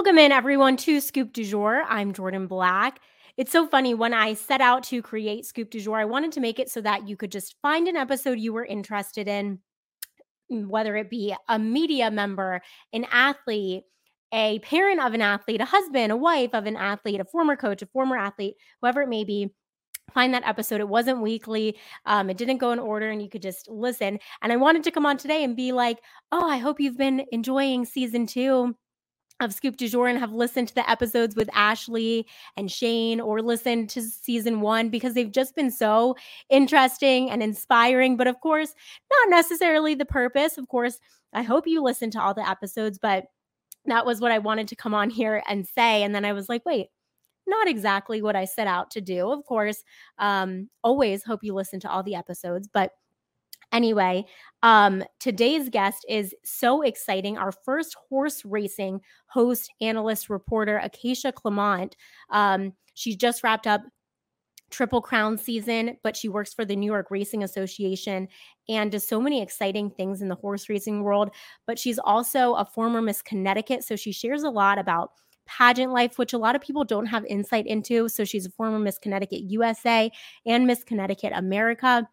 Welcome in, everyone, to Scoop du Jour. I'm Jordan Black. It's so funny when I set out to create Scoop du Jour, I wanted to make it so that you could just find an episode you were interested in, whether it be a media member, an athlete, a parent of an athlete, a husband, a wife of an athlete, a former coach, a former athlete, whoever it may be find that episode. It wasn't weekly. Um, it didn't go in order and you could just listen. And I wanted to come on today and be like, oh, I hope you've been enjoying season two of Scoop du Jour and have listened to the episodes with Ashley and Shane or listened to season one because they've just been so interesting and inspiring. But of course, not necessarily the purpose. Of course, I hope you listen to all the episodes, but that was what I wanted to come on here and say. And then I was like, wait, not exactly what I set out to do. Of course, um, always hope you listen to all the episodes, but Anyway, um, today's guest is so exciting. Our first horse racing host, analyst, reporter, Acacia Clement. Um, she's just wrapped up Triple Crown season, but she works for the New York Racing Association and does so many exciting things in the horse racing world. But she's also a former Miss Connecticut. So she shares a lot about pageant life, which a lot of people don't have insight into. So she's a former Miss Connecticut USA and Miss Connecticut America.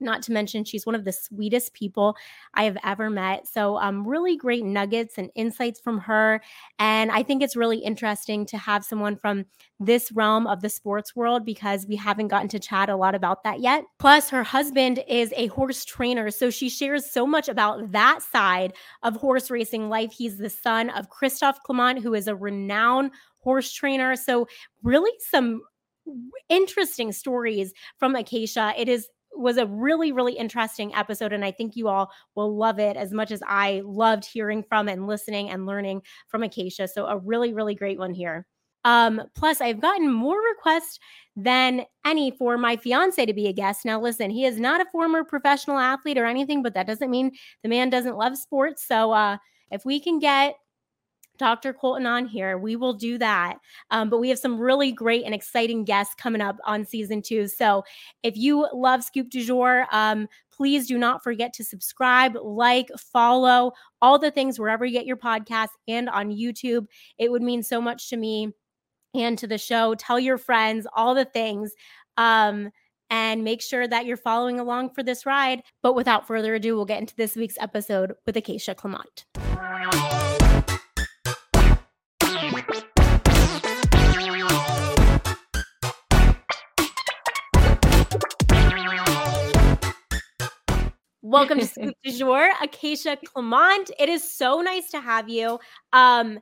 Not to mention, she's one of the sweetest people I have ever met. So, um, really great nuggets and insights from her. And I think it's really interesting to have someone from this realm of the sports world because we haven't gotten to chat a lot about that yet. Plus, her husband is a horse trainer. So, she shares so much about that side of horse racing life. He's the son of Christophe Clement, who is a renowned horse trainer. So, really, some interesting stories from Acacia. It is was a really, really interesting episode. And I think you all will love it as much as I loved hearing from and listening and learning from Acacia. So, a really, really great one here. Um, plus, I've gotten more requests than any for my fiance to be a guest. Now, listen, he is not a former professional athlete or anything, but that doesn't mean the man doesn't love sports. So, uh, if we can get Dr. Colton on here. We will do that. Um, but we have some really great and exciting guests coming up on season two. So if you love Scoop du Jour, um, please do not forget to subscribe, like, follow, all the things wherever you get your podcast and on YouTube. It would mean so much to me and to the show. Tell your friends, all the things. Um, and make sure that you're following along for this ride. But without further ado, we'll get into this week's episode with Acacia Clement. Welcome to Scoop du Jour, Acacia Clement. It is so nice to have you. Um,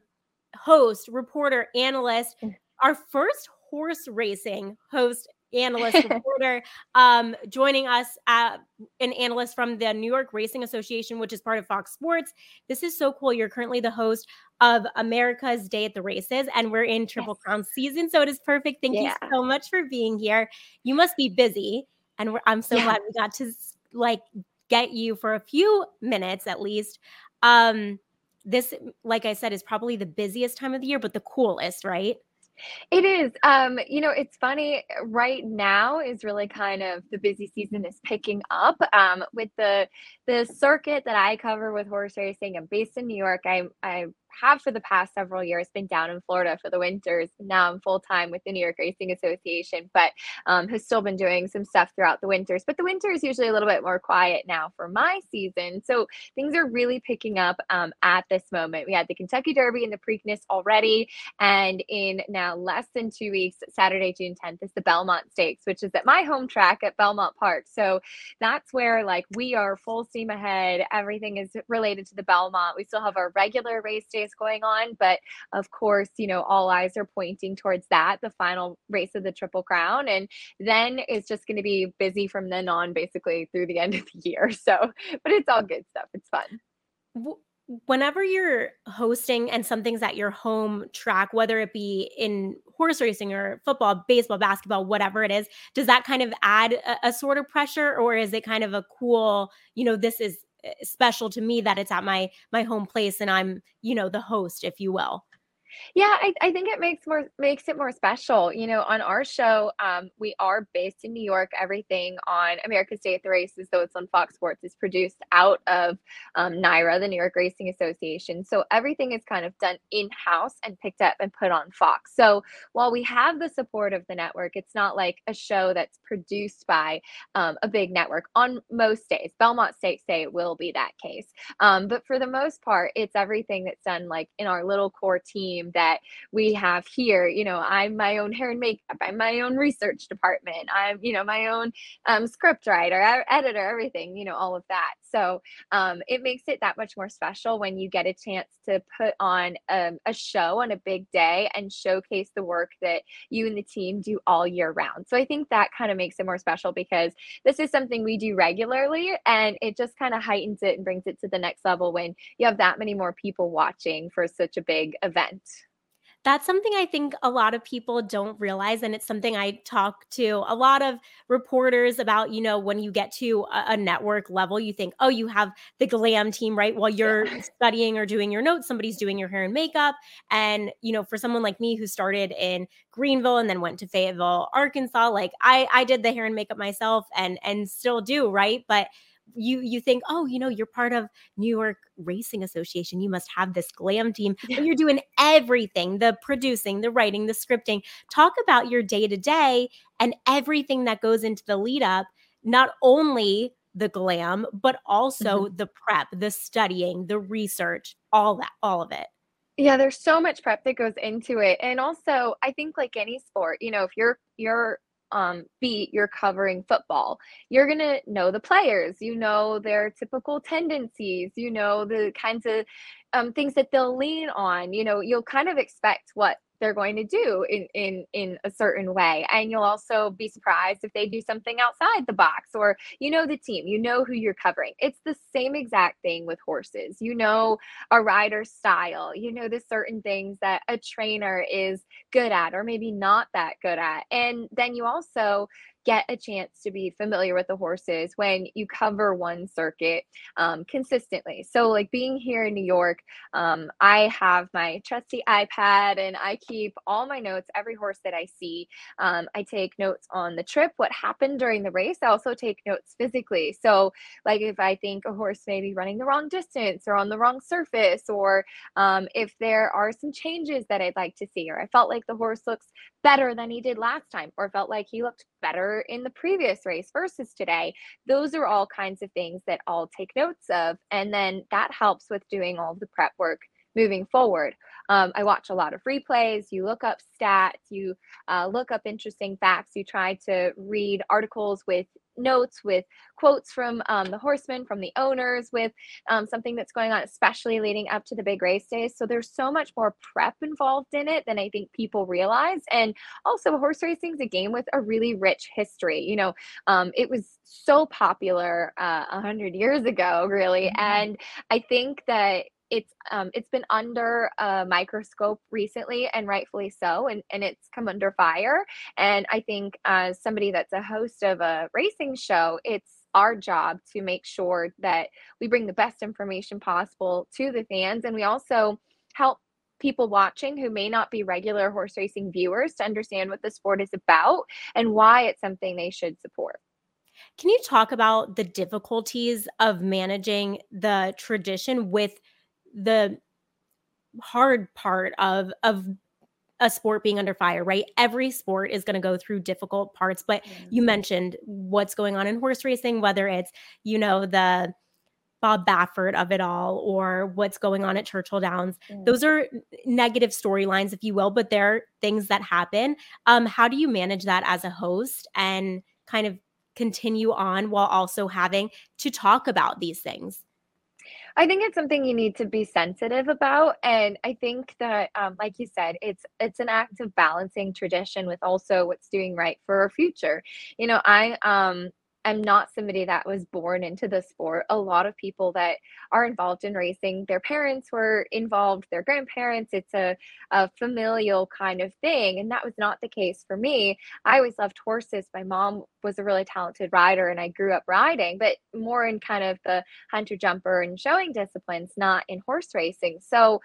host, reporter, analyst, mm. our first horse racing host, analyst, reporter, um, joining us, uh, an analyst from the New York Racing Association, which is part of Fox Sports. This is so cool. You're currently the host of America's Day at the Races, and we're in Triple. Crown season. So it is perfect. Thank yeah. you so much for being here. You must be busy, and I'm so yeah. glad we got to like get you for a few minutes at least. Um, this, like I said, is probably the busiest time of the year, but the coolest, right? It is. Um, you know, it's funny. Right now is really kind of the busy season is picking up. Um, with the the circuit that I cover with horse racing. I'm based in New York. I I have for the past several years been down in Florida for the winters. Now I'm full time with the New York Racing Association, but um, has still been doing some stuff throughout the winters. But the winter is usually a little bit more quiet now for my season. So things are really picking up um, at this moment. We had the Kentucky Derby and the Preakness already. And in now less than two weeks, Saturday, June 10th, is the Belmont Stakes, which is at my home track at Belmont Park. So that's where like we are full steam ahead. Everything is related to the Belmont. We still have our regular race days race going on. But of course, you know, all eyes are pointing towards that, the final race of the Triple Crown. And then it's just going to be busy from then on, basically through the end of the year. So, but it's all good stuff. It's fun. Whenever you're hosting and something's at your home track, whether it be in horse racing or football, baseball, basketball, whatever it is, does that kind of add a, a sort of pressure or is it kind of a cool, you know, this is special to me that it's at my my home place and I'm, you know, the host, if you will. Yeah, I I think it makes more makes it more special. You know, on our show, um, we are based in New York. Everything on America's Day at the Races, though it's on Fox Sports, is produced out of um, NYRA, the New York Racing Association. So everything is kind of done in-house and picked up and put on Fox. So while we have the support of the network, it's not like a show that's produced by um, a big network on most days. Belmont Stakes Day will be that case. Um, but for the most part, it's everything that's done like in our little core team team that we have here. You know, I'm my own hair and makeup, I'm my own research department, I'm, you know, my own um, script writer, editor, everything, you know, all of that. So um, it makes it that much more special when you get a chance to put on um, a show on a big day and showcase the work that you and the team do all year round. So I think that kind of makes it more special because this is something we do regularly and it just kind of heightens it and brings it to the next level when you have that many more people watching for such a big event that's something I think a lot of people don't realize. And it's something I talk to a lot of reporters about. You know, when you get to a, a network level, you think, oh, you have the glam team, right? While you're yeah. studying or doing your notes, somebody's doing your hair and makeup. And, you know, for someone like me who started in Greenville and then went to Fayetteville, Arkansas, like I, I did the hair and makeup myself and, and still do, right? But you you think oh you know you're part of new york racing association you must have this glam team but you're doing everything the producing the writing the scripting talk about your day to day and everything that goes into the lead up not only the glam but also mm-hmm. the prep the studying the research all that all of it yeah there's so much prep that goes into it and also i think like any sport you know if you're you're um, beat you're covering football. You're going to know the players. You know their typical tendencies. You know the kinds of um, things that they'll lean on. You know you'll kind of expect what they're going to do in in in a certain way. And you'll also be surprised if they do something outside the box or you know the team you know who you're covering. It's the same exact thing with horses. You know a rider's style you know the certain things that a trainer is good at or maybe not that good at. And then you also get a chance to be familiar with the horses when you cover one circuit um, consistently. So, like being here in New York, um, I have my trusty iPad and I keep all my notes, every horse that I see. Um, I take notes on the trip, what happened during the race. I also take notes physically. So, like if I think a horse may be running the wrong distance or on the wrong surface, or um, if there are some changes that I'd like to see, or I felt like the horse looks better than he did last time, or felt like he looked better in the previous race versus today. Those are all kinds of things that I'll take notes of. And then that helps with doing all the prep work moving forward. Um, I watch a lot of replays. You look up stats, you uh, look up interesting facts, you try to read articles with notes, with quotes from um, the horsemen, from the owners, with um, something that's going on, especially leading up to the big race days. So there's so much more prep involved in it than I think people realize. And also, horse racing is a game with a really rich history. You know, um, it was so popular uh, a uh, hundred years ago, really, mm-hmm. and I think that it's um, it's been under a microscope recently and rightfully so and, and it's come under fire. And i think as somebody that's a host of a racing show it's our job to make sure that we bring the best information possible to the fans and we also help people watching who may not be regular horse racing viewers to understand what the sport is about and why it's something they should support. Can you talk about the difficulties of managing the tradition with the hard part of of a sport being under fire, right? Every sport is going to go through difficult parts, but you mentioned what's going on in horse racing, whether it's, you know, the Bob Baffert of it all or what's going on at Churchill Downs. Those are negative storylines, if you will, but they're things that happen. Um, how do you manage that as a host and kind of continue on while also having to talk about these things? I think it's something you need to be sensitive about, and I think that, um, like you said, it's it's an act of balancing tradition with also what's doing right for our future. You know, I um am not somebody that was born into the sport. A lot of people that are involved in racing, their parents were involved, their grandparents. It's a, a familial kind of thing. And that was not the case for me. I always loved horses. My mom was a really talented rider and I grew up riding, but more in kind of the hunter jumper and showing disciplines, not in horse racing. So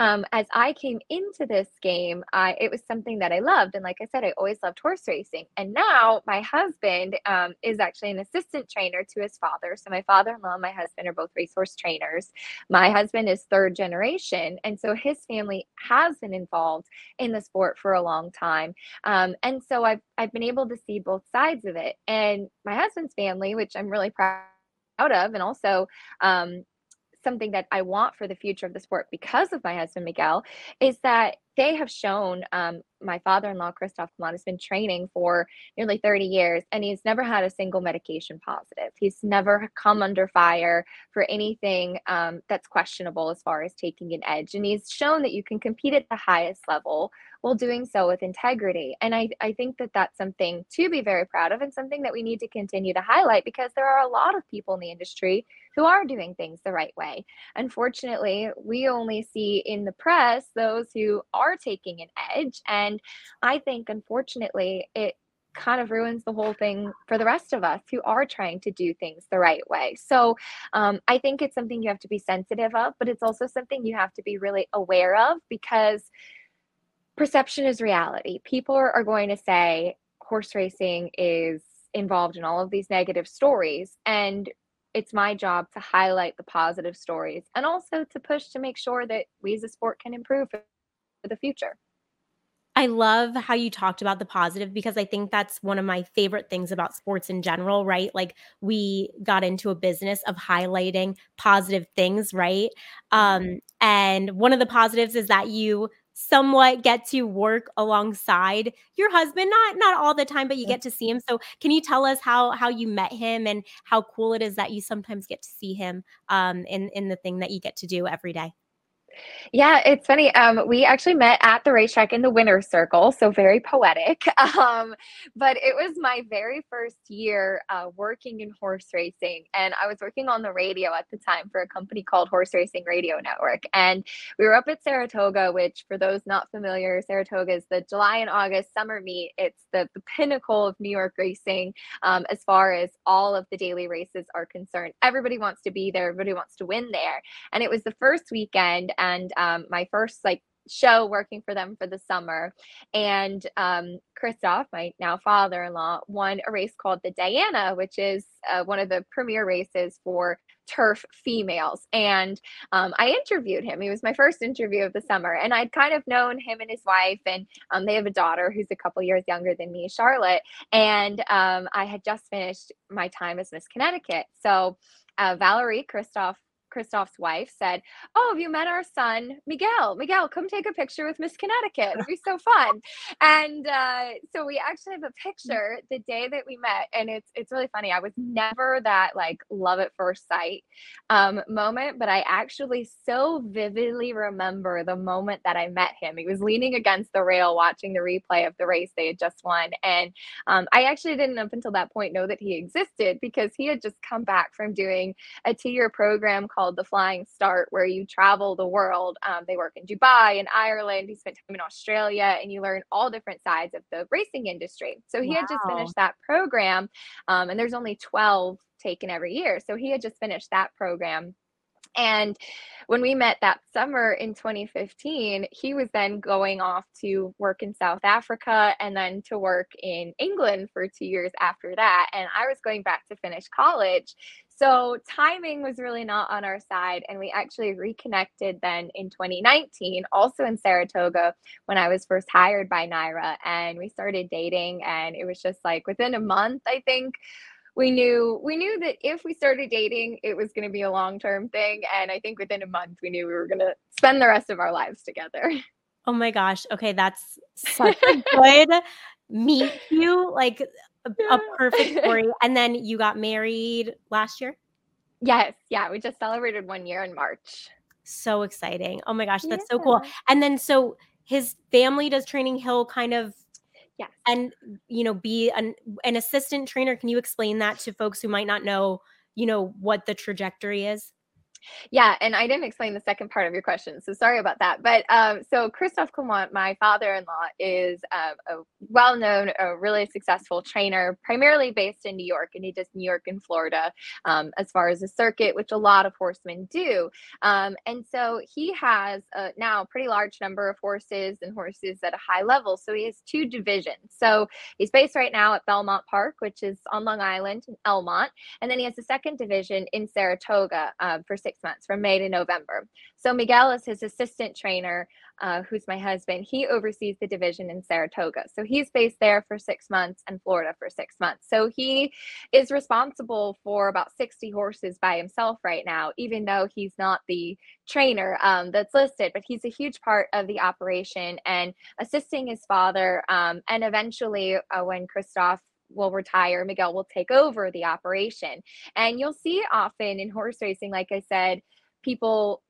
um, as I came into this game, I it was something that I loved, and like I said, I always loved horse racing. And now my husband um, is actually an assistant trainer to his father. So my father-in-law and my husband are both racehorse trainers. My husband is third generation, and so his family has been involved in the sport for a long time. Um, and so I've I've been able to see both sides of it. And my husband's family, which I'm really proud of, and also um, something that I want for the future of the sport because of my husband Miguel is that they have shown um, my father-in-law Christophe Clement has been training for nearly 30 years and he's never had a single medication positive. He's never come under fire for anything um, that's questionable as far as taking an edge. And he's shown that you can compete at the highest level while doing so with integrity. And I, I think that that's something to be very proud of and something that we need to continue to highlight because there are a lot of people in the industry who are doing things the right way. Unfortunately, we only see in the press those who are taking an edge. And I think, unfortunately, it kind of ruins the whole thing for the rest of us who are trying to do things the right way. So um, I think it's something you have to be sensitive of, but it's also something you have to be really aware of because perception is reality. People are going to say horse racing is involved in all of these negative stories. And it's my job to highlight the positive stories and also to push to make sure that we as a sport can improve for the future. I love how you talked about the positive because I think that's one of my favorite things about sports in general, right? Like we got into a business of highlighting positive things, right? Um, mm-hmm. and one of the positives is that you somewhat get to work alongside your husband not not all the time but you get to see him. So can you tell us how how you met him and how cool it is that you sometimes get to see him um in in the thing that you get to do every day yeah, it's funny. Um, we actually met at the racetrack in the winner's circle, so very poetic. Um, but it was my very first year uh, working in horse racing, and I was working on the radio at the time for a company called Horse Racing Radio Network. And we were up at Saratoga, which, for those not familiar, Saratoga is the July and August summer meet. It's the, the pinnacle of New York racing um, as far as all of the daily races are concerned. Everybody wants to be there. Everybody wants to win there. And it was the first weekend and um, my first like show working for them for the summer. And um, Christophe, my now father in law, won a race called the Diana, which is uh, one of the premier races for turf females. And um, I interviewed him. He was my first interview of the summer. And I'd kind of known him and his wife. And um, they have a daughter who's a couple years younger than me, Charlotte. And um, I had just finished my time as Miss Connecticut. So uh, Valerie Christophe Christophe's wife said, Oh, have you met our son, Miguel? Miguel, come take a picture with Miss Connecticut. It'll be so fun. and uh, so we actually have a picture the day that we met. And it's it's really funny. I was never that like love at first sight um, moment, but I actually so vividly remember the moment that I met him. He was leaning against the rail watching the replay of the race they had just won. And um, I actually didn't up until that point know that he existed because he had just come back from doing a two year program called the Flying Start, where you travel the world. Um, they work in Dubai and Ireland. He spent time in Australia, and you learn all different sides of the racing industry. So he wow. had just finished that program, um, and there's only 12 taken every year. So he had just finished that program. And when we met that summer in 2015, he was then going off to work in South Africa and then to work in England for two years after that. And I was going back to finish college. So timing was really not on our side. And we actually reconnected then in 2019, also in Saratoga, when I was first hired by NYRA. And we started dating. And it was just like within a month, I think we knew we knew that if we started dating it was going to be a long-term thing and i think within a month we knew we were going to spend the rest of our lives together oh my gosh okay that's such a good meet you like a, a perfect story. And then you got married last year? Yes. Yeah. We just celebrated one year in March. So exciting. Oh my gosh. That's yeah. so cool. And then so his family does training. He'll kind of Yes. And you know, be an an assistant trainer. Can you explain that to folks who might not know, you know, what the trajectory is? Yeah, and I didn't explain the second part of your question, so sorry about that. But um, so Christophe Clement, my father-in-law, is um, a well-known, a really successful trainer, primarily based in New York, and he does New York and Florida um, as far as a circuit, which a lot of horsemen do. Um, and so he has uh, now a pretty large number of horses and horses at a high level. So he has two divisions. So he's based right now at Belmont Park, which is on Long Island in Elmont, and then he has a second division in Saratoga uh, for six months from May to November. So Miguel is his assistant trainer, uh, who's my husband. He oversees the division in Saratoga. So he's based there for six months and Florida for six months. So he is responsible for about 60 horses by himself right now, even though he's not the trainer um, that's listed, but he's a huge part of the operation and assisting his father. Um, and eventually, uh, when Christophe will retire, Miguel will take over the operation. And you'll see often in horse racing, like I said, people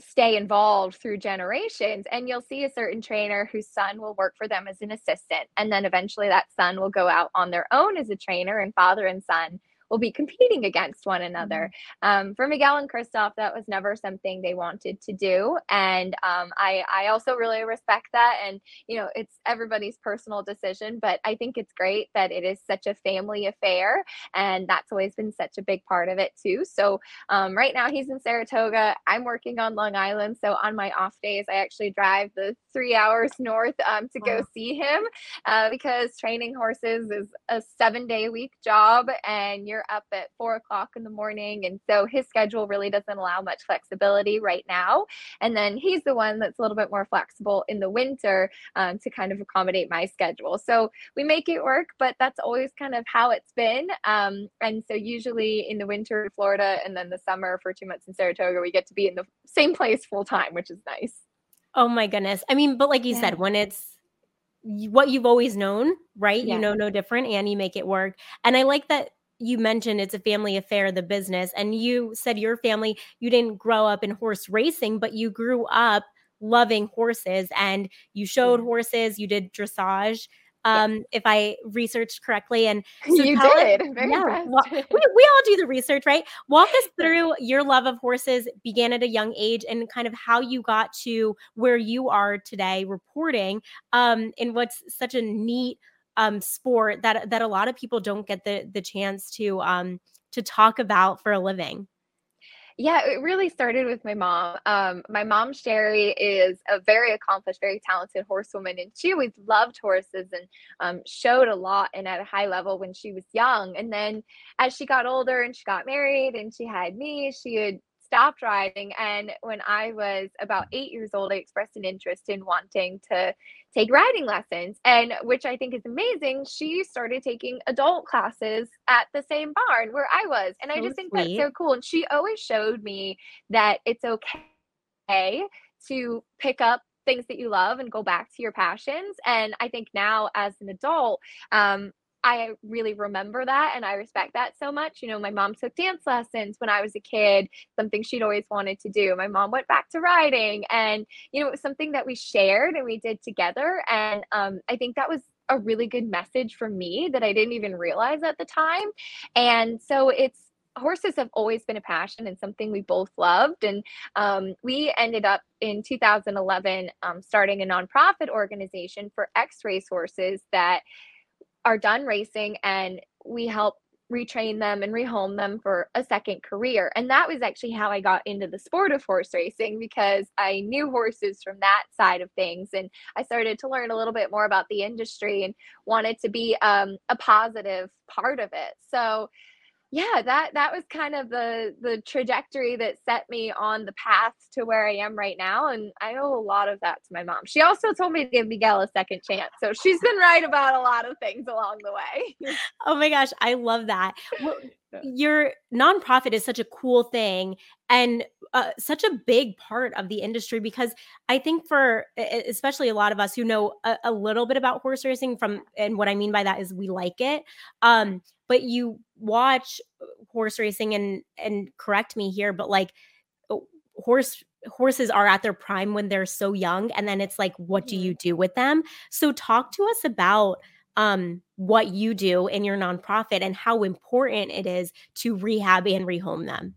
stay involved through generations and you'll see a certain trainer whose son will work for them as an assistant and then eventually that son will go out on their own as a trainer and father and son will be competing against one another. Mm-hmm. Um, for Miguel and Christophe, that was never something they wanted to do, and um, I I also really respect that. And you know, it's everybody's personal decision, but I think it's great that it is such a family affair, and that's always been such a big part of it too. So um, right now he's in Saratoga. I'm working on Long Island, so on my off days, I actually drive the three hours north um, to wow. go see him uh, because training horses is a seven day week job, and you're up at four o'clock in the morning. And so his schedule really doesn't allow much flexibility right now. And then he's the one that's a little bit more flexible in the winter um, to kind of accommodate my schedule. So we make it work, but that's always kind of how it's been. Um, and so usually in the winter in Florida and then the summer for two months in Saratoga, we get to be in the same place full time, which is nice. Oh my goodness. I mean, but like you yeah. said, when it's what you've always known, right? Yeah. You know no different and you make it work. And I like that you mentioned it's a family affair, the business, and you said your family, you didn't grow up in horse racing, but you grew up loving horses and you showed horses, you did dressage. Um, yeah. if I researched correctly, and so you did. Us, Very yeah, we, we all do the research, right? Walk us through your love of horses began at a young age and kind of how you got to where you are today reporting um, in what's such a neat um, sport that that a lot of people don't get the the chance to um, to talk about for a living. Yeah, it really started with my mom. Um, my mom, Sherry, is a very accomplished, very talented horsewoman, and she always loved horses and um, showed a lot and at a high level when she was young. And then as she got older and she got married and she had me, she had stopped riding. And when I was about eight years old, I expressed an interest in wanting to take riding lessons. And which I think is amazing, she started taking adult classes at the same barn where I was. And so I just think sweet. that's so cool. And she always showed me that it's okay to pick up things that you love and go back to your passions. And I think now as an adult, um, I really remember that and I respect that so much. You know, my mom took dance lessons when I was a kid, something she'd always wanted to do. My mom went back to riding and, you know, it was something that we shared and we did together. And um, I think that was a really good message for me that I didn't even realize at the time. And so it's, horses have always been a passion and something we both loved. And um, we ended up in 2011 um, starting a nonprofit organization for ex race horses that are done racing and we help retrain them and rehome them for a second career. And that was actually how I got into the sport of horse racing because I knew horses from that side of things. And I started to learn a little bit more about the industry and wanted to be um, a positive part of it. So yeah that that was kind of the the trajectory that set me on the path to where i am right now and i owe a lot of that to my mom. She also told me to give miguel a second chance so she's been right about a lot of things along the way. Oh my gosh i love that. Well, your nonprofit is such a cool thing and uh, such a big part of the industry because I think for especially a lot of us who know a, a, little bit about horse racing from and what I mean by that is we like it um but you watch uh, horse racing and and correct me here but like oh, horse horses are at their prime when they're so young and then it's like what do you do with them? So talk to us about um what you do in your nonprofit and how important it is to rehab and rehome them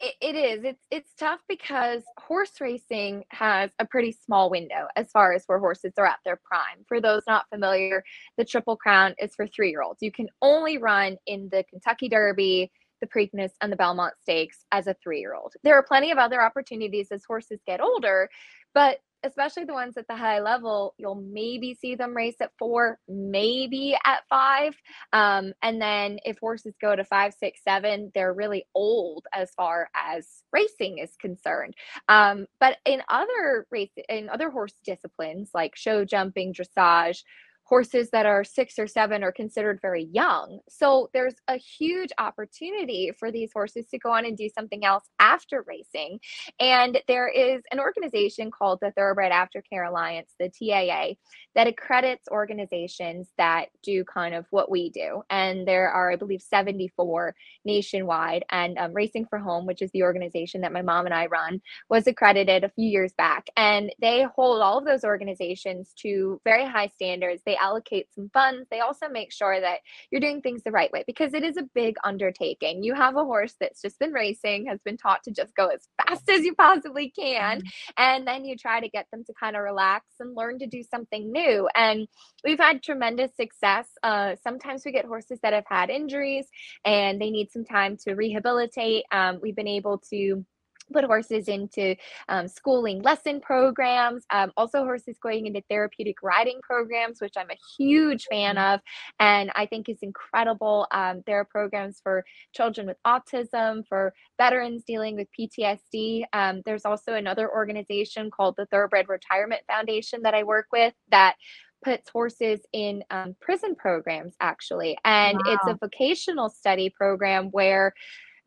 It, it is. It's it's tough because horse racing has a pretty small window as far as where horses are at their prime. For those not familiar, the Triple Crown is for three year olds. You can only run in the Kentucky Derby, the Preakness, and the Belmont Stakes as a three year old. There are plenty of other opportunities as horses get older, but especially the ones at the high level, you'll maybe see them race at four, maybe at five. Um, and then if horses go to five, six, seven, they're really old as far as racing is concerned. Um, but in other race, in other horse disciplines like show jumping, dressage, horses that are six or seven are considered very young. So there's a huge opportunity for these horses to go on and do something else after racing. And there is an organization called the Thoroughbred Aftercare Alliance, the TAA, that accredits organizations that do kind of what we do. And there are, I believe, 74 nationwide. And um, Racing for Home, which is the organization that my mom and I run, was accredited a few years back. And they hold all of those organizations to very high standards. They allocate some funds. They also make sure that you're doing things the right way because it is a big undertaking. You have a horse that's just been racing, has been taught to just go as fast as you possibly can. Mm-hmm. And then you try to get them to kind of relax and learn to do something new. And we've had tremendous success. Uh, sometimes we get horses that have had injuries and they need some time to rehabilitate. Um, we've been able to put horses into um, schooling lesson programs, um, also horses going into therapeutic riding programs, which I'm a huge fan mm-hmm. of, and I think is incredible. Um, there are programs for children with autism, for veterans dealing with PTSD. Um, there's also another organization called the Thoroughbred Retirement Foundation that I work with that puts horses in um, prison programs actually and wow. it's a vocational study program where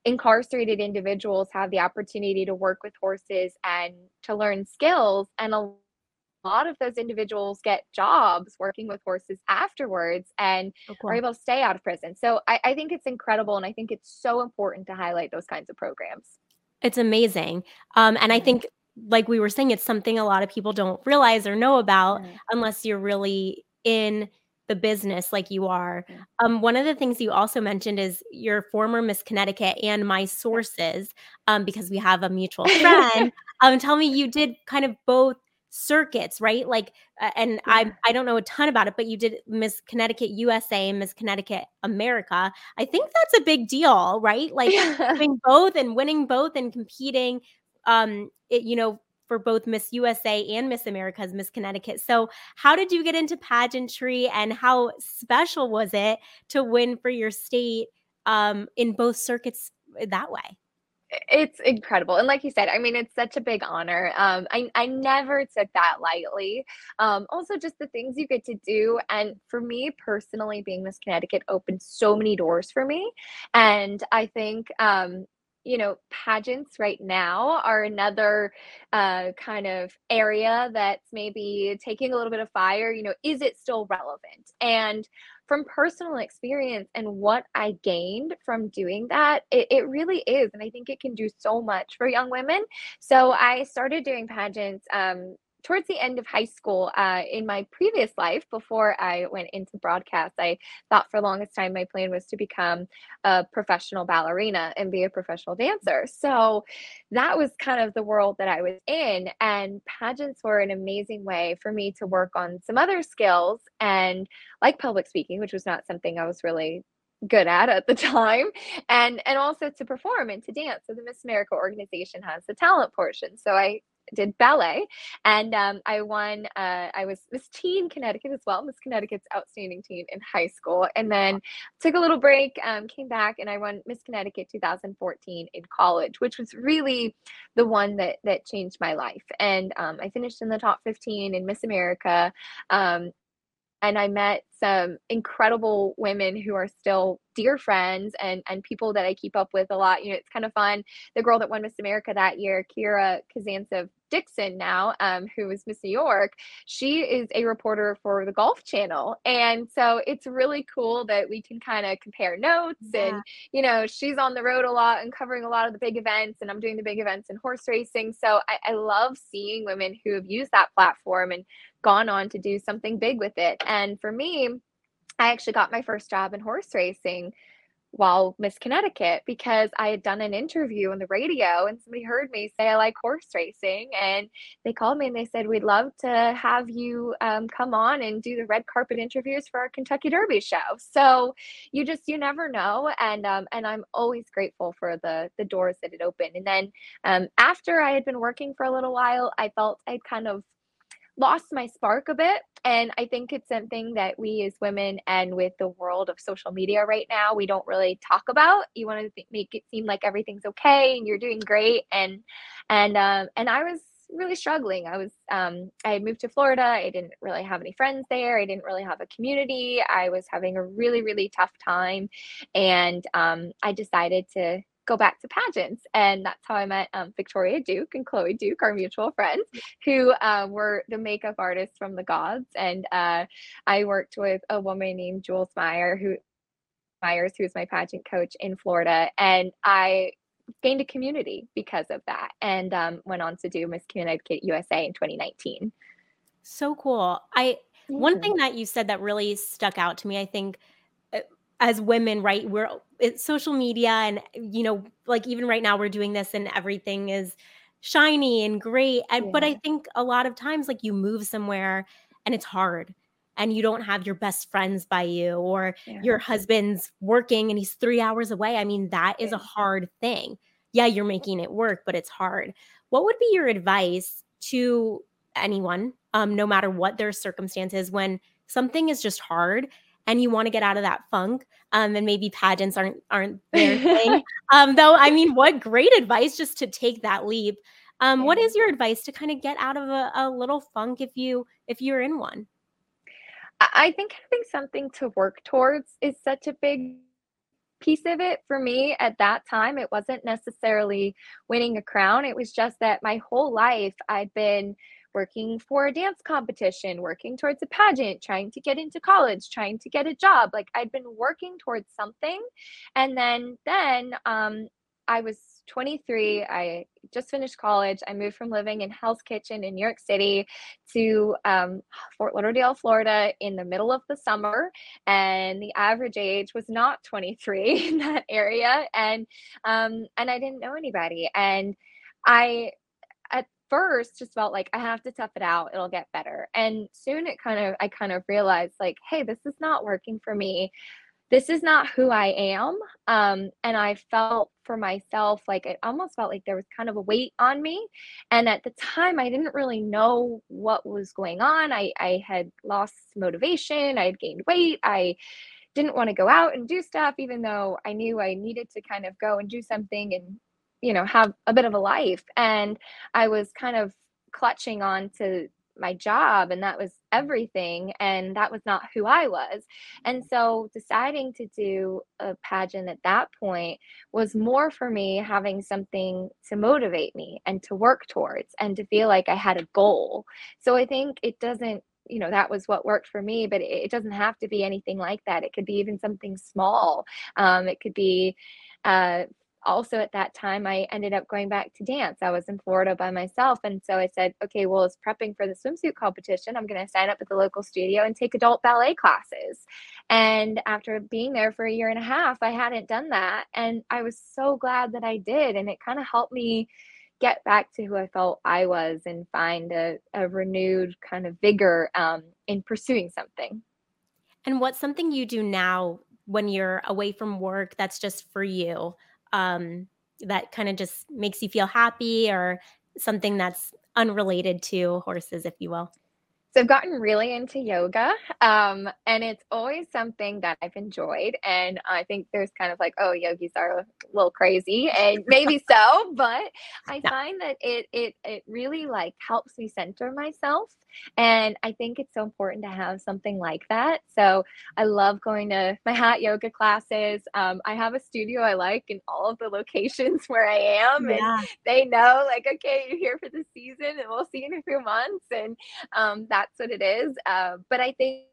incarcerated individuals have the opportunity to work with horses and to learn skills and a lot of those individuals get jobs working with horses afterwards and okay. are able to stay out of prison. So I, I think it's incredible and i think it's so important to highlight those kinds of programs. It's amazing. Um, and i think like we were saying it's something a lot of people don't realize or know about unless you're really in the business like you are. Um, one of the things you also mentioned is your former Miss Connecticut and my sources, um, because we have a mutual friend. um, tell me you did kind of both circuits, right? Like, uh, and yeah. I I don't know a ton about it, but you did Miss Connecticut USA and Miss Connecticut America. I think that's a big deal, right? Like doing both and winning both and competing. Um, it, you know, for both Miss USA and Miss America's Miss Connecticut. So, how did you get into pageantry and how special was it to win for your state um, in both circuits that way? it's incredible. And like you said i mean it's such a big honor. Um i, I never took that lightly. Um also just the things you get to do. And for me personally being miss connecticut opened so many doors for me. And i think um you know, pageants right now are another uh, kind of area that's maybe taking a little bit of fire. You know, is it still relevant? And from personal experience and what I gained from doing that, it, it really is. And I think it can do so much for young women. So I started doing pageants um, towards the end of high school, uh, in my previous life, before I went into broadcast, I thought for the longest time my plan was to become a professional ballerina and be a professional dancer. So that was kind of the world that I was in. And pageants were an amazing way for me to work on some other skills and like public speaking, which was not something I was really good at at the time and and also to perform and to dance so the miss america organization has the talent portion so i did ballet, and um, I won. Uh, I was Miss Teen Connecticut as well, Miss Connecticut's outstanding teen in high school, and then took a little break, um, came back, and I won Miss Connecticut 2014 in college, which was really the one that that changed my life. And um, I finished in the top 15 in Miss America. Um, and I met some incredible women who are still dear friends and and people that I keep up with a lot. You know, it's kind of fun. The girl that won Miss America that year, Kira Kazantsev Dixon now, um, who was Miss New York, she is a reporter for the Golf Channel. And so it's really cool that we can kind of compare notes. Yeah. And, you know, she's on the road a lot and covering a lot of the big events, and I'm doing the big events in horse racing. So I, I love seeing women who have used that platform and gone on to do something big with it. And for me, I actually got my first job in horse racing while Miss Connecticut because I had done an interview on the radio and somebody heard me say I like horse racing and they called me and they said we'd love to have you um, come on and do the red carpet interviews for our Kentucky Derby show. So you just you never know and um, and I'm always grateful for the the doors that it opened. And then um, after I had been working for a little while, I felt I'd kind of lost my spark a bit. And I think it's something that we as women and with the world of social media right now, we don't really talk about. You want to th- make it seem like everything's okay and you're doing great. And, and, um, and I was really struggling. I was, um, I had moved to Florida. I didn't really have any friends there. I didn't really have a community. I was having a really, really tough time. And, um, I decided to go back to pageants. And that's how I met um, Victoria Duke and Chloe Duke, our mutual friends, who uh, were the makeup artists from the Gods. And uh, I worked with a woman named Jules Meyer, who Myers, who was my pageant coach in Florida. And I gained a community because of that and um, went on to do Miss Connecticut USA in 2019. So cool. I, one thing that you said that really stuck out to me, I think as women, right? We're it's social media and you know, like even right now we're doing this and everything is shiny and great. And yeah. but I think a lot of times like you move somewhere and it's hard and you don't have your best friends by you or yeah. your husband's working and he's 3 hours away. I mean, that is a hard thing. Yeah, you're making it work, but it's hard. What would be your advice to anyone, um, no matter what their circumstances, when something is just hard and you want to get out of that funk um, and maybe pageants aren't aren't their thing. Um, though i mean what great advice just to take that leap. Um, what is your advice to kind of get out of a, a little funk if you if you're in one? I think having something to work towards is such a big piece of it for me at that time. It wasn't necessarily winning a crown. It was just that my whole life i'd been working for a dance competition, working towards a pageant, trying to get into college, trying to get a job. Like I'd been working towards something. And then then um I was 23. I just finished college. I moved from living in Hell's Kitchen in New York City to um, Fort Lauderdale, Florida in the middle of the summer. And the average age was not 23 in that area. And, um, and I didn't know anybody. And I first just felt like I have to tough it out. It'll get better. And soon it kind of, I kind of realized like, hey, this is not working for me. This is not who I am. Um, and I felt for myself like it almost felt like there was kind of a weight on me. And at the time, I didn't really know what was going on. I, I had lost motivation, I had gained weight. I didn't want to go out and do stuff, even though I knew I needed to kind of go and do something and you know have a bit of a life. And i was kind of clutching on to my job and that was everything and that was not who i was. And so deciding to do a pageant at that point was more for me having something to motivate me and to work towards and to feel like i had a goal. So i think it doesn't you know that was what worked for me but it, doesn't have to be anything like that. It could be even something small. Um, it could be uh, also at that time i ended up going back to dance. I was in florida by myself and so i said okay well as prepping for the swimsuit competition. I'm going to sign up at the local studio and take adult ballet classes. And after being there for a year and a half i hadn't done that and i was so glad that i did and it kind of helped me get back to who i felt i was and find a, a renewed kind of vigor um, in pursuing something. And what's something you do now when you're away from work that's just for you um, that kind of just makes you feel happy or something that's unrelated to horses, if you will? So I've gotten really into yoga, um, and it's always something that I've enjoyed. And I think there's kind of like, oh, yogis are a little crazy, and maybe so, but I yeah. find that it it it really like helps me center myself. And I think it's so important to have something like that. So I love going to my hot yoga classes. Um, I have a studio I like in all of the locations where I am, yeah. and they know like, okay, you're here for the season, and we'll see you in a few months, and um, that's what it is. Uh, but I think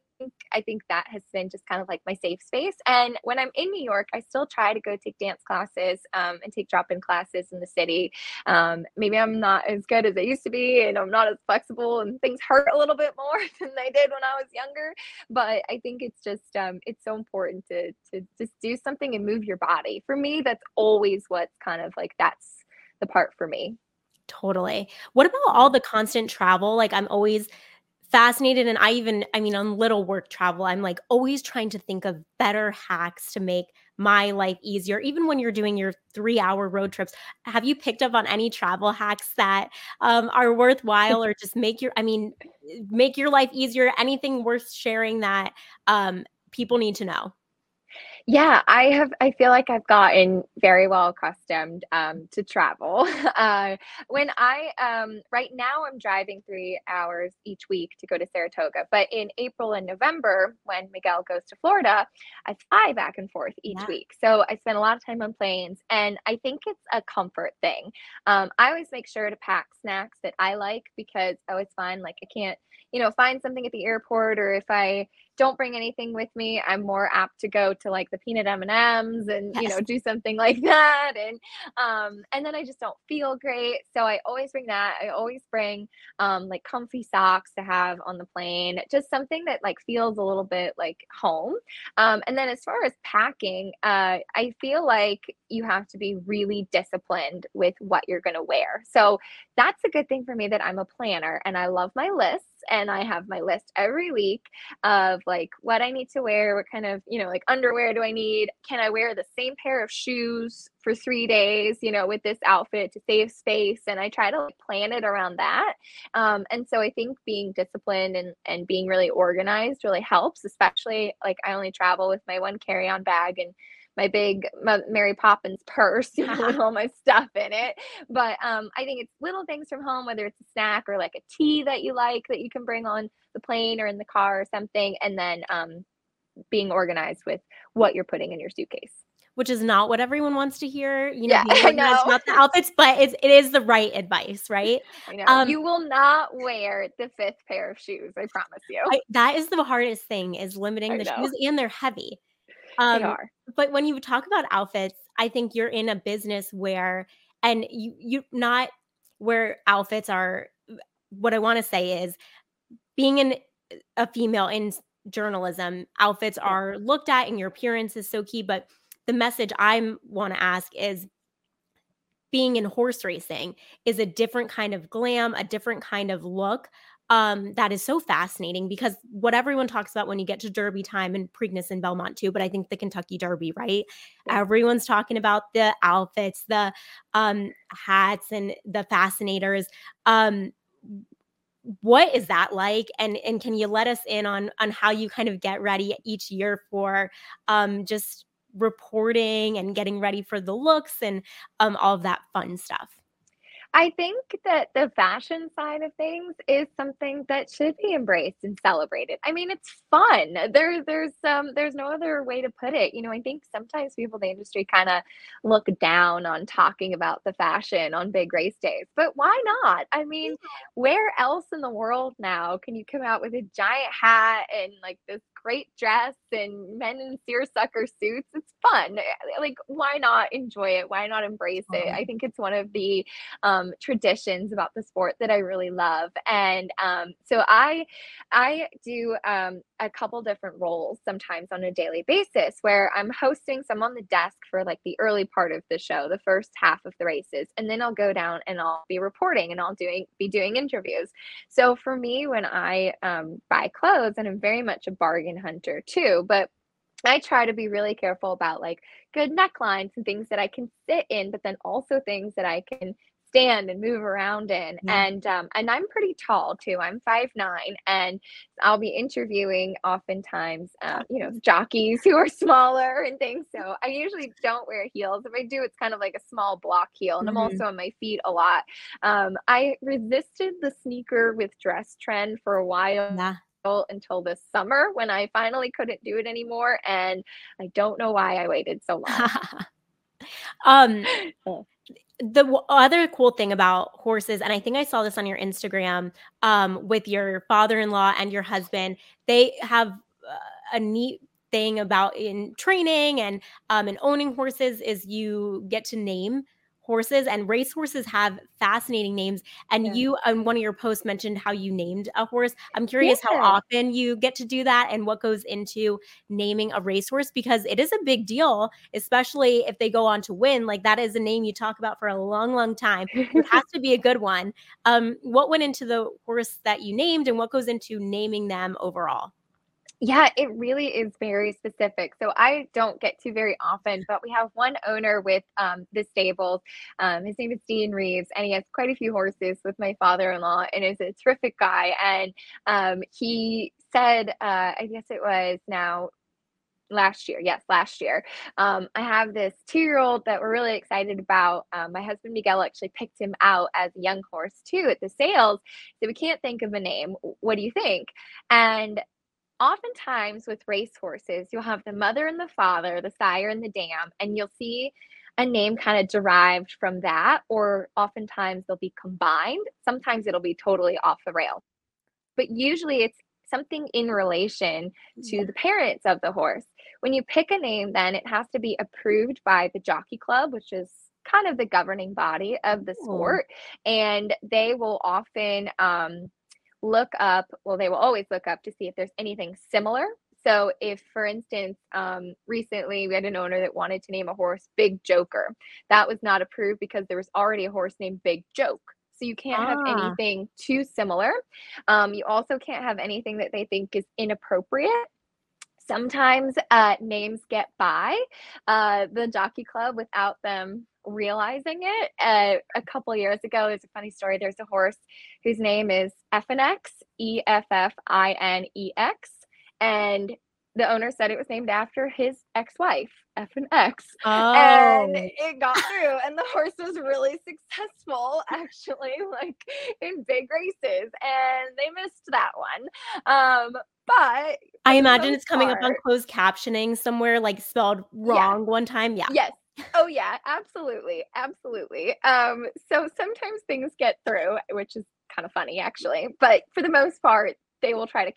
I think that has been just kind of like my safe space. And when I'm in New York, I still try to go take dance classes um, and take drop in classes in the city. Um, maybe I'm not as good as I used to be, and I'm not as flexible, and things hurt a little bit more than they did when I was younger. But I think it's just um, it's so important to to just do something and move your body. For me, that's always what's kind of like that's the part for me. Totally. What about all the constant travel? Like I'm always fascinated and I even I mean on little work travel I'm like always trying to think of better hacks to make my life easier even when you're doing your 3 hour road trips. Have you picked up on any travel hacks that um, are worthwhile or just make your I mean make your life easier? Anything worth sharing that um, people need to know yeah, I have. I feel like I've gotten very well accustomed um, to travel. Uh, when I um, right now I'm driving three hours each week to go to Saratoga, but in April and November when Miguel goes to Florida, I fly back and forth each yeah. week. So I spend a lot of time on planes, and I think it's a comfort thing. Um, I always make sure to pack snacks that I like because I always find like I can't, you know, find something at the airport or if I don't bring anything with me, I'm more apt to go to like the peanut M&Ms and yes. you know do something like that and um and then I just don't feel great. So I always bring that. I always bring um like comfy socks to have on the plane. Just something that like feels a little bit like home. Um and then as far as packing, uh I feel like you have to be really disciplined with what you're going to wear. So that's a good thing for me that I'm a planner and I love my lists and I have my list every week of like what I need to wear, what kind of, you know, like underwear do I need? Can I wear the same pair of shoes for 3 days, you know, with this outfit to save space and I try to like plan it around that. Um, and so I think being disciplined and and being really organized really helps, especially like I only travel with my one carry-on bag and my big Mary Poppins purse you know, with all my stuff in it. But um, I think it's little things from home, whether it's a snack or like a tea that you like that you can bring on the plane or in the car or something, and then um, being organized with what you're putting in your suitcase. Which is not what everyone wants to hear, you know, yeah, I know. about the outfits, but it's, it is the right advice, right? I know. Um, you will not wear the fifth pair of shoes, I promise you. I, that is the hardest thing is limiting I the know. shoes and they're heavy. Um, they are. But when you talk about outfits, I think you're in a business where, and you you not where outfits are. What I want to say is, being in a female in journalism, outfits are looked at, and your appearance is so key. But the message I want to ask is being in horse racing is a different kind of glam, a different kind of look um, that is so fascinating because what everyone talks about when you get to Derby time and Preakness and Belmont too, but I think the Kentucky Derby, right? Yeah. Everyone's talking about the outfits, the um, hats, and the fascinators. Um, what is that like and and can you let us in on on how you kind of get ready each year for um just reporting and getting ready for the looks and um all of that fun stuff I think that the fashion side of things is something that should be embraced and celebrated. I mean, it's fun. There, there's um, there's no other way to put it. You know, I think sometimes people in the industry kind of look down on talking about the fashion on big race days, but why not? I mean, where else in the world now can you come out with a giant hat and like this great dress and men in seersucker suits. It's fun. Eh, like, why not enjoy it? Why not embrace it? I think it's one of the um, traditions about the sport that I really love. And um, so I, I do um, a couple different roles sometimes on a daily basis where I'm hosting some on the desk for like the early part of the show, the first half of the races, and then I'll go down and I'll be reporting and I'll doing be doing interviews. So for me, when I um, buy clothes, and I'm very much a bargain hunter too, but I try to be really careful about like good necklines and things that I can sit in, but then also things that I can stand and move around in yeah. and um and i'm pretty tall too i'm five nine and i'll be interviewing oftentimes uh, you know jockeys who are smaller and things so i usually don't wear heels if i do it's kind of like a small block heel and mm-hmm. i'm also on my feet a lot um i resisted the sneaker with dress trend for a while yeah until this summer when I finally couldn't do it anymore. And I don't know why I waited so long. um, the other cool thing about horses and i think i saw this on your instagram um, with your father-in-law and your husband they have a neat thing about in training and um, and owning horses is you get to name horses and race horses have fascinating names and yeah. you on one of your posts mentioned how you named a horse i'm curious yeah. how often you get to do that and what goes into naming a racehorse because it is a big deal especially if they go on to win like that is a name you talk about for a long long time it has to be a good one um, what went into the horse that you named and what goes into naming them overall yeah, it really is very specific. So I don't get to very often, but we have one owner with um, the stables. Um, his name is Dean Reeves, and he has quite a few horses with my father in law, and is a terrific guy. And um, he said, uh, I guess it was now last year yes last year um, i have this two-year-old that we're really excited about um, my husband miguel actually picked him out as a young horse too at the sales so we can't think of a name what do you think and oftentimes with race horses, you'll have the mother and the father, the sire and the dam, and you'll see a name kind of derived from that, or oftentimes they'll be combined. Sometimes it'll be totally off the rail. But usually it's something in relation to the parents of the horse. When you pick a name, then it has to be approved by the jockey club, which is kind of the governing body of the sport. And they will often um, look up, well, they will always look up to see if there's anything similar. So, if, for instance, um, recently we had an owner that wanted to name a horse Big Joker, that was not approved because there was already a horse named Big Joke. So, you can't ah. have anything too similar. Um, you also can't have anything that they think is inappropriate sometimes uh, names get by uh, the jockey club without them realizing it. Uh, a couple years ago, there's a funny story. There's a horse whose name is Effinex, E F F I N E X, and the owner said it was named after his ex-wife, F and X. Oh. And it got through and the horse was really successful actually like in big races and they missed that one. Um but I imagine it's coming part, up on closed captioning somewhere like spelled wrong yeah. one time. Yeah. Yes. Oh yeah, absolutely. Absolutely. Um so sometimes things get through, which is kind of funny actually, but for the most part they will try to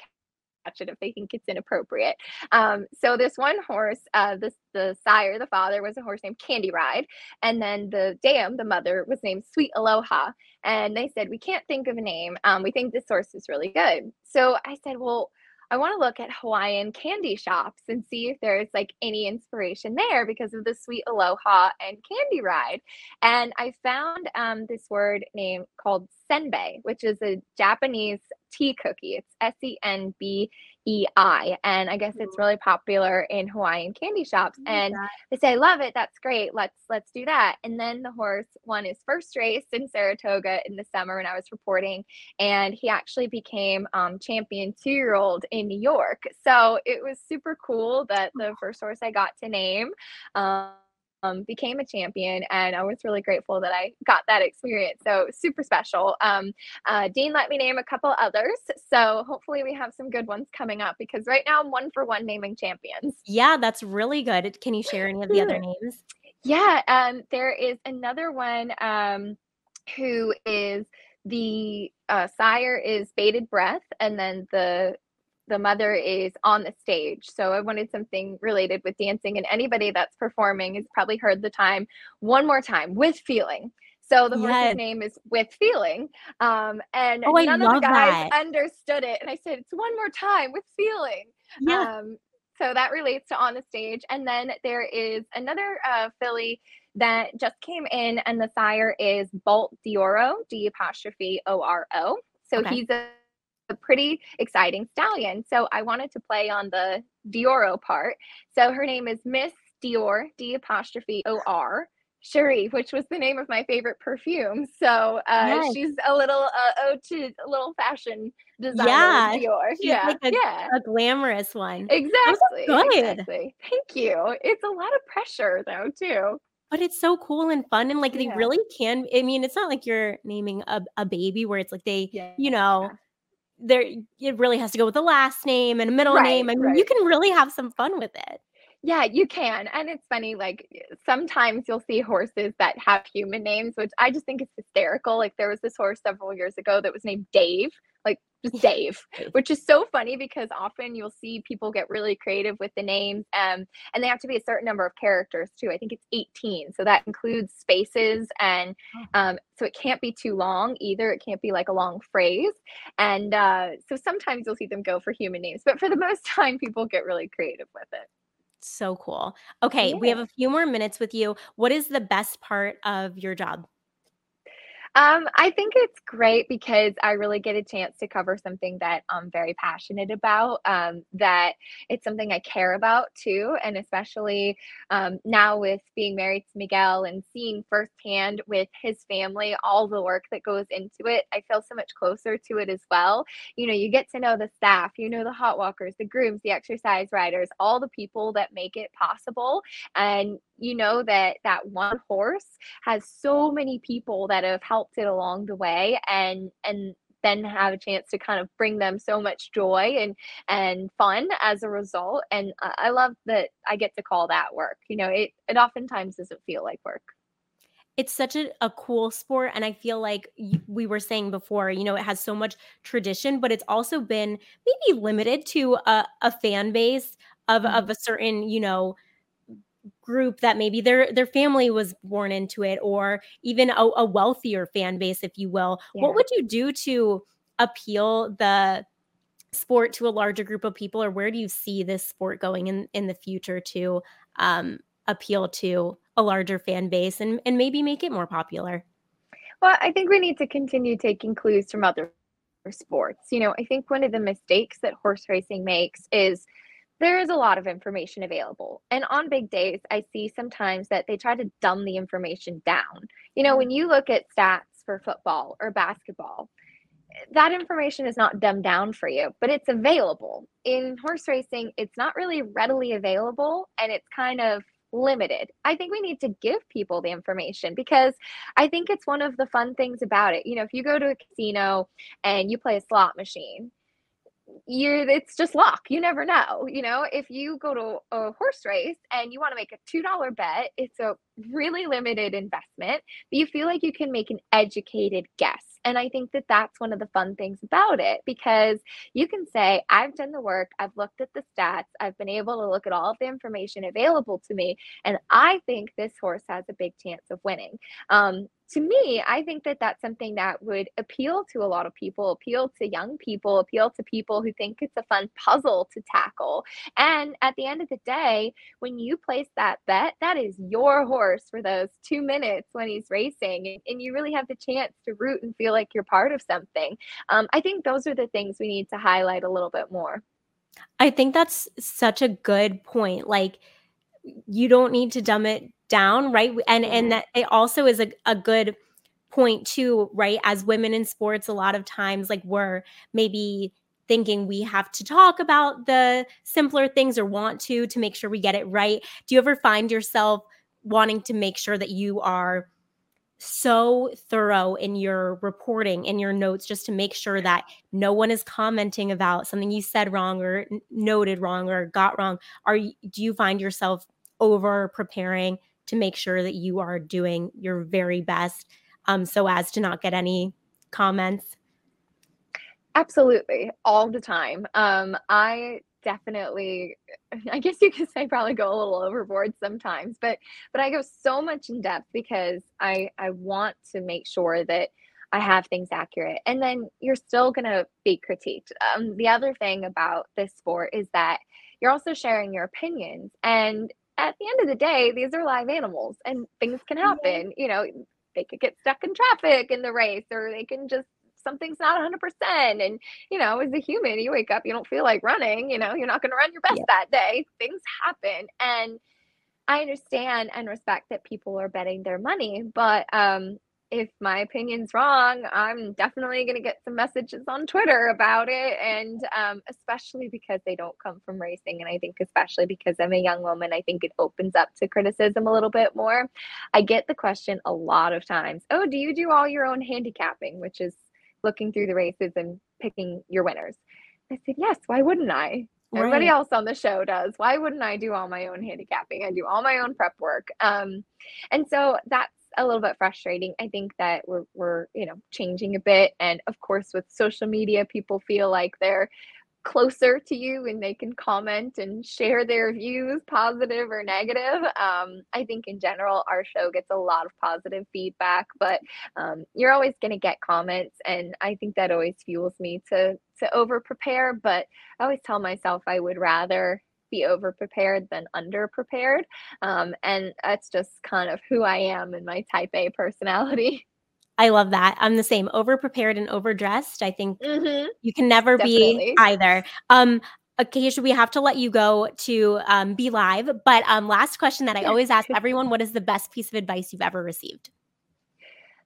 catch it if they think it's inappropriate. Um, so this one horse, uh, this the sire, the father was a horse named Candy Ride, and then the dam, the mother, was named Sweet Aloha. And they said we can't think of a name. Um, we think this horse is really good. So I said, well. I want to look at Hawaiian candy shops and see if there's like any inspiration there because of the sweet aloha and candy ride. And I found um, this word name called senbei, which is a Japanese tea cookie. It's S E N B E I. And I guess it's really popular in Hawaiian candy shops. And they say, I love it, that's great. Let's let's do that. And then the horse won his first race in Saratoga in the summer when I was reporting. And he actually became um, champion two-year-old in New York. So it was super cool that the first horse I got to name. Um, um, became a champion, and I was really grateful that I got that experience. So super special. Um, uh, Dean let me name a couple others, so hopefully we have some good ones coming up because right now I'm one for one naming champions. Yeah, that's really good. Can you share any of the other names? Yeah, um, there is another one um, who is the uh, sire is bated breath, and then the the mother is on the stage. So I wanted something related with dancing, and anybody that's performing has probably heard the time one more time with feeling. So the yes. horse's name is with feeling. Um, and oh, none of the guys that. understood it. And I said, it's one more time with feeling. Yeah. Um, so that relates to on the stage. And then there is another uh, filly that just came in, and the sire is Bolt d'Oro, D apostrophe O R O. So okay. he's a a pretty exciting stallion. So I wanted to play on the d'Oro part. So her name is Miss Dior, D apostrophe O R. Cherie, which was the name of my favorite perfume. So uh, she's a little uh, ode to a little fashion designer yeah. Dior. yeah, like a, yeah, a glamorous one. Exactly. Good. Exactly. Thank you. It's a lot of pressure though, too. But it's so cool and fun, and like yeah. they really can. I mean, it's not like you're naming a, a baby where it's like they, yeah. you know, there it really has to go with the last name and a middle right, name. I mean, right. you can really have some fun with it. Yeah, you can. And it's funny, like sometimes you'll see horses that have human names, which I just think is hysterical. Like there was this horse several years ago that was named Dave. Just Dave, which is so funny because often you'll see people get really creative with the names, um, and they have to be a certain number of characters too. I think it's 18, so that includes spaces, and oh. um, so it can't be too long either. It can't be like a long phrase, and uh, so sometimes you'll see them go for human names, but for the most time, people get really creative with it. So cool. Okay, yeah. we have a few more minutes with you. What is the best part of your job? Um, I think it's great because I really get a chance to cover something that I'm very passionate about, um, that it's something I care about too. And especially um, now with being married to Miguel and seeing firsthand with his family all the work that goes into it, I feel so much closer to it as well. You know, you get to know the staff, you know, the hot walkers, the grooms, the exercise riders, all the people that make it possible. And you know that that one horse has so many people that have helped it along the way and and then have a chance to kind of bring them so much joy and and fun as a result and i love that i get to call that work you know it it oftentimes doesn't feel like work it's such a, a cool sport and i feel like we were saying before you know it has so much tradition but it's also been maybe limited to a, a fan base of, mm-hmm. of a certain you know group that maybe their their family was born into it or even a, a wealthier fan base if you will. Yeah. what would you do to appeal the sport to a larger group of people or where do you see this sport going in in the future to um, appeal to a larger fan base and and maybe make it more popular? Well i think we need to continue taking clues from other sports. You know i think one of the mistakes that horse racing makes is there is a lot of information available. And on big days, I see sometimes that they try to dumb the information down. You know, when mm. you look at stats for football or basketball, that information is not dumbed down for you, but it's available. In horse racing, it's not really readily available and it's kind of limited. I think we need to give people the information because I think it's one of the fun things about it. You know, if you go to a casino and you play a slot machine, you're it's just luck you never know you know if you go to a horse race and you want to make a two dollar bet it's a really limited investment but you feel like you can make an educated guess and I think that that's one of the fun things about it because you can say, I've done the work, I've looked at the stats, I've been able to look at all of the information available to me, and I think this horse has a big chance of winning. Um, to me, I think that that's something that would appeal to a lot of people, appeal to young people, appeal to people who think it's a fun puzzle to tackle. And at the end of the day, when you place that bet, that is your horse for those two minutes when he's racing. And, you really have the chance to root and feel like you're part of something. Um, I think those are the things we need to highlight a little bit more. I think that's such a good point. Like, you don't need to dumb it down, right? And and mm-hmm. that it also is a, a good point too, right? As women in sports, a lot of times like we're maybe thinking we have to talk about the simpler things or want to to make sure we get it right. Do you ever find yourself wanting to make sure that you are so thorough in your reporting in your notes just to make sure that no one is commenting about something you said wrong or noted wrong or got wrong are do you find yourself over preparing to make sure that you are doing your very best um, so as to not get any comments? Absolutely all the time. Um, i definitely i guess you could say probably go a little overboard sometimes but but i go so much in depth because i i want to make sure that i have things accurate and then you're still going to be critiqued. Um, the other thing about this sport is that you're also sharing your opinions and at the end of the day these are live animals and things can happen you know they could get stuck in traffic in the race or they can just something's not 100% and you know as a human you wake up you don't feel like running you know you're not going to run your best yeah. that day things happen and i understand and respect that people are betting their money but um if my opinion's wrong, I'm definitely going to get some messages on Twitter about it. And um, especially because they don't come from racing. And I think, especially because I'm a young woman, I think it opens up to criticism a little bit more. I get the question a lot of times Oh, do you do all your own handicapping? Which is looking through the races and picking your winners. I said, yes, why wouldn't I? Right. Everybody else on the show does. Why wouldn't I do all my own handicapping? I do all my own prep work. Um, and so that's a little bit frustrating. I think that we're we're, you know, changing a bit. And of course, with social media, people feel like they're closer to you and they can comment and share their views, positive or negative. Um, I think in general, our show gets a lot of positive feedback, but um, you're always going to get comments, and I think that always fuels me to to over prepare. But I always tell myself I would rather be over prepared than under prepared, um, and that's just kind of who I am and my Type A personality. I love that. I'm the same, over prepared and overdressed. I think mm-hmm. you can never Definitely. be either. Um, occasionally we have to let you go to um, be live. But um, last question that I always ask everyone: What is the best piece of advice you've ever received?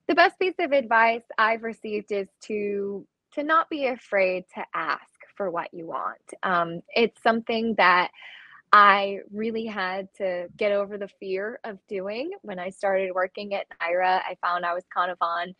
The best piece of advice I've received is to to not be afraid to ask for what you want. Um, it's something that I really had to get over the fear of doing. When I started working at NYRA, I found I was kind of on,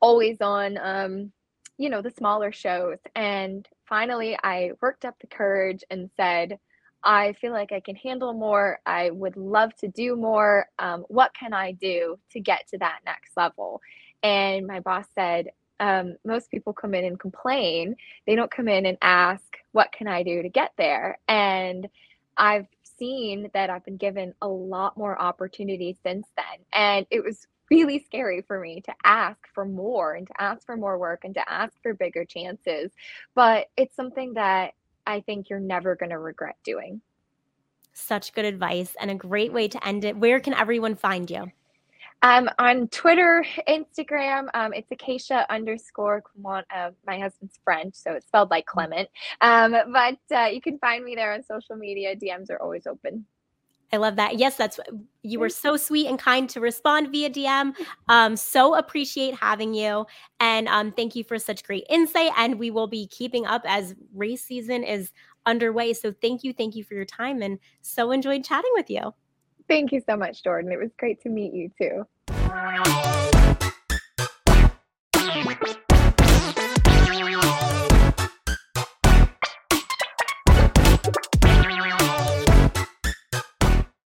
always on, um, you know, the smaller shows. And finally, I worked up the courage and said, I feel like I can handle more. I would love to do more. Um, what can I do to get to that next level? And my boss said, um, most people come in and complain. They don't come in and ask, What can I do to get there? And I've seen that I've been given a lot more opportunities since then. And it was really scary for me to ask for more and to ask for more work and to ask for bigger chances. But it's something that I think you're never going to regret doing. Such good advice and a great way to end it. Where can everyone find you? Um, on Twitter, Instagram, um, it's Acacia underscore Clement, uh, my husband's French, so it's spelled like Clement. Um, but uh, you can find me there on social media. DMs are always open. I love that. Yes, that's you were so sweet and kind to respond via DM. Um, so appreciate having you, and um, thank you for such great insight. And we will be keeping up as race season is underway. So thank you, thank you for your time, and so enjoyed chatting with you. Thank you so much, Jordan. It was great to meet you too.